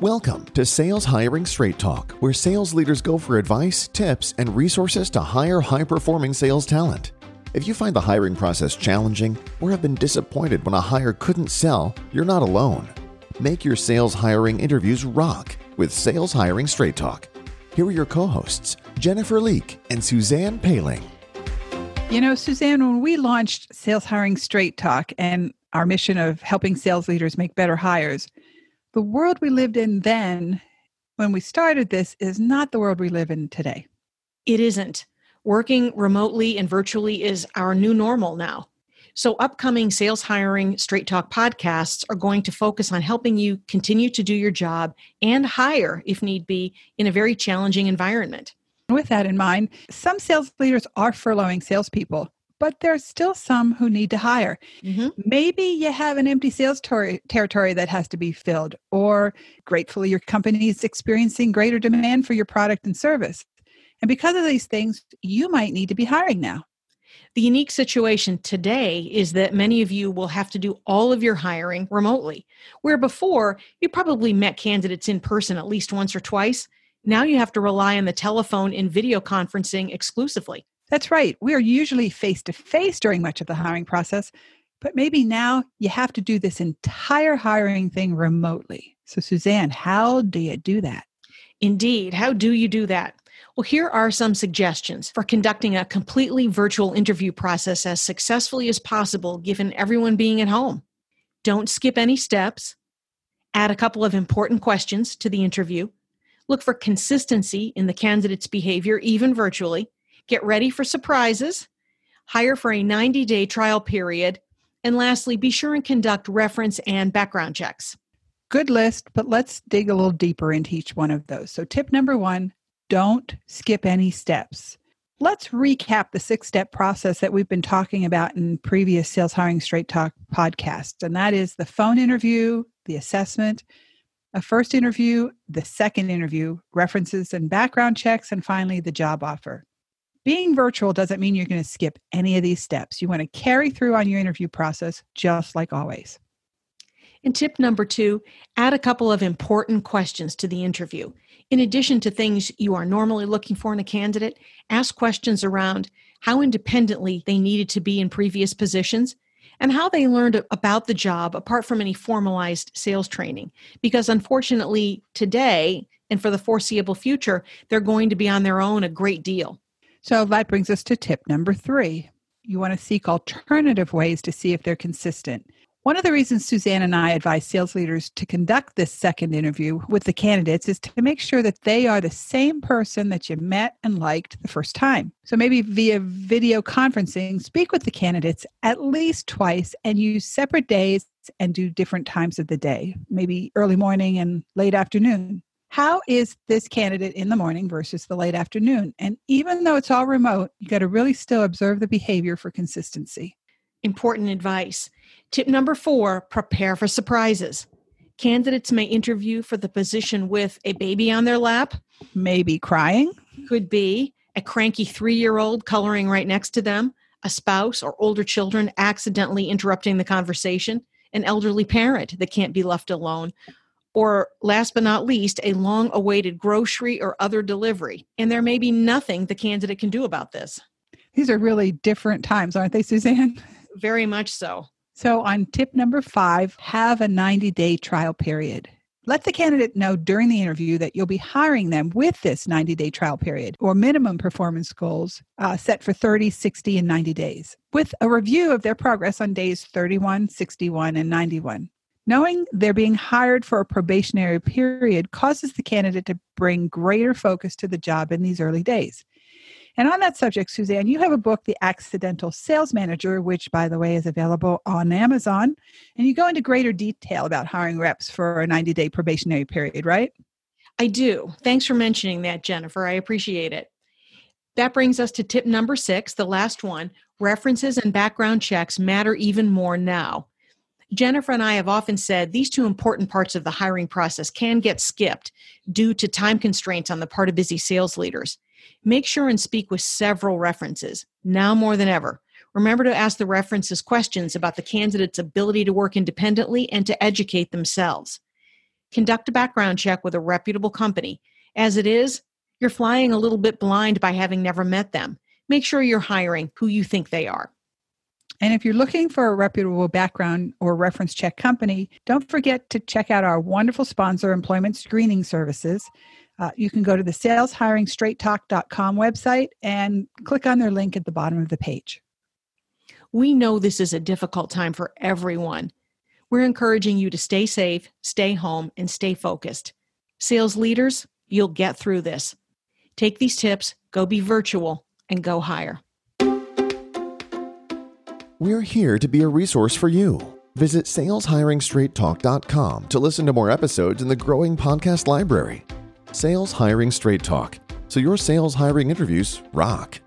Welcome to Sales Hiring Straight Talk, where sales leaders go for advice, tips, and resources to hire high performing sales talent. If you find the hiring process challenging or have been disappointed when a hire couldn't sell, you're not alone. Make your sales hiring interviews rock with Sales Hiring Straight Talk. Here are your co hosts, Jennifer Leake and Suzanne Paling. You know, Suzanne, when we launched Sales Hiring Straight Talk and our mission of helping sales leaders make better hires, the world we lived in then, when we started this, is not the world we live in today. It isn't. Working remotely and virtually is our new normal now. So, upcoming sales hiring straight talk podcasts are going to focus on helping you continue to do your job and hire, if need be, in a very challenging environment. With that in mind, some sales leaders are furloughing salespeople but there's still some who need to hire. Mm-hmm. Maybe you have an empty sales ter- territory that has to be filled, or gratefully, your company is experiencing greater demand for your product and service. And because of these things, you might need to be hiring now. The unique situation today is that many of you will have to do all of your hiring remotely. Where before, you probably met candidates in person at least once or twice. Now you have to rely on the telephone and video conferencing exclusively. That's right. We are usually face to face during much of the hiring process, but maybe now you have to do this entire hiring thing remotely. So, Suzanne, how do you do that? Indeed. How do you do that? Well, here are some suggestions for conducting a completely virtual interview process as successfully as possible, given everyone being at home. Don't skip any steps. Add a couple of important questions to the interview. Look for consistency in the candidate's behavior, even virtually. Get ready for surprises. Hire for a 90 day trial period. And lastly, be sure and conduct reference and background checks. Good list, but let's dig a little deeper into each one of those. So, tip number one don't skip any steps. Let's recap the six step process that we've been talking about in previous Sales Hiring Straight Talk podcasts. And that is the phone interview, the assessment, a first interview, the second interview, references and background checks, and finally the job offer. Being virtual doesn't mean you're going to skip any of these steps. You want to carry through on your interview process just like always. And tip number two add a couple of important questions to the interview. In addition to things you are normally looking for in a candidate, ask questions around how independently they needed to be in previous positions and how they learned about the job apart from any formalized sales training. Because unfortunately, today and for the foreseeable future, they're going to be on their own a great deal. So that brings us to tip number three. You want to seek alternative ways to see if they're consistent. One of the reasons Suzanne and I advise sales leaders to conduct this second interview with the candidates is to make sure that they are the same person that you met and liked the first time. So maybe via video conferencing, speak with the candidates at least twice and use separate days and do different times of the day, maybe early morning and late afternoon how is this candidate in the morning versus the late afternoon? And even though it's all remote, you got to really still observe the behavior for consistency. Important advice. Tip number four prepare for surprises. Candidates may interview for the position with a baby on their lap, maybe crying, could be a cranky three year old coloring right next to them, a spouse or older children accidentally interrupting the conversation, an elderly parent that can't be left alone, or last but not least, a long awaited grocery or other delivery. And there may be nothing the candidate can do about this. These are really different times, aren't they, Suzanne? Very much so. So, on tip number five, have a 90 day trial period. Let the candidate know during the interview that you'll be hiring them with this 90 day trial period or minimum performance goals uh, set for 30, 60, and 90 days, with a review of their progress on days 31, 61, and 91. Knowing they're being hired for a probationary period causes the candidate to bring greater focus to the job in these early days. And on that subject, Suzanne, you have a book, The Accidental Sales Manager, which, by the way, is available on Amazon. And you go into greater detail about hiring reps for a 90 day probationary period, right? I do. Thanks for mentioning that, Jennifer. I appreciate it. That brings us to tip number six, the last one references and background checks matter even more now. Jennifer and I have often said these two important parts of the hiring process can get skipped due to time constraints on the part of busy sales leaders. Make sure and speak with several references, now more than ever. Remember to ask the references questions about the candidate's ability to work independently and to educate themselves. Conduct a background check with a reputable company. As it is, you're flying a little bit blind by having never met them. Make sure you're hiring who you think they are. And if you're looking for a reputable background or reference check company, don't forget to check out our wonderful sponsor, Employment Screening Services. Uh, you can go to the saleshiringstraighttalk.com website and click on their link at the bottom of the page. We know this is a difficult time for everyone. We're encouraging you to stay safe, stay home, and stay focused. Sales leaders, you'll get through this. Take these tips, go be virtual, and go hire. We're here to be a resource for you. Visit saleshiringstraighttalk.com to listen to more episodes in the growing podcast library. Sales Hiring Straight Talk, so your sales hiring interviews rock.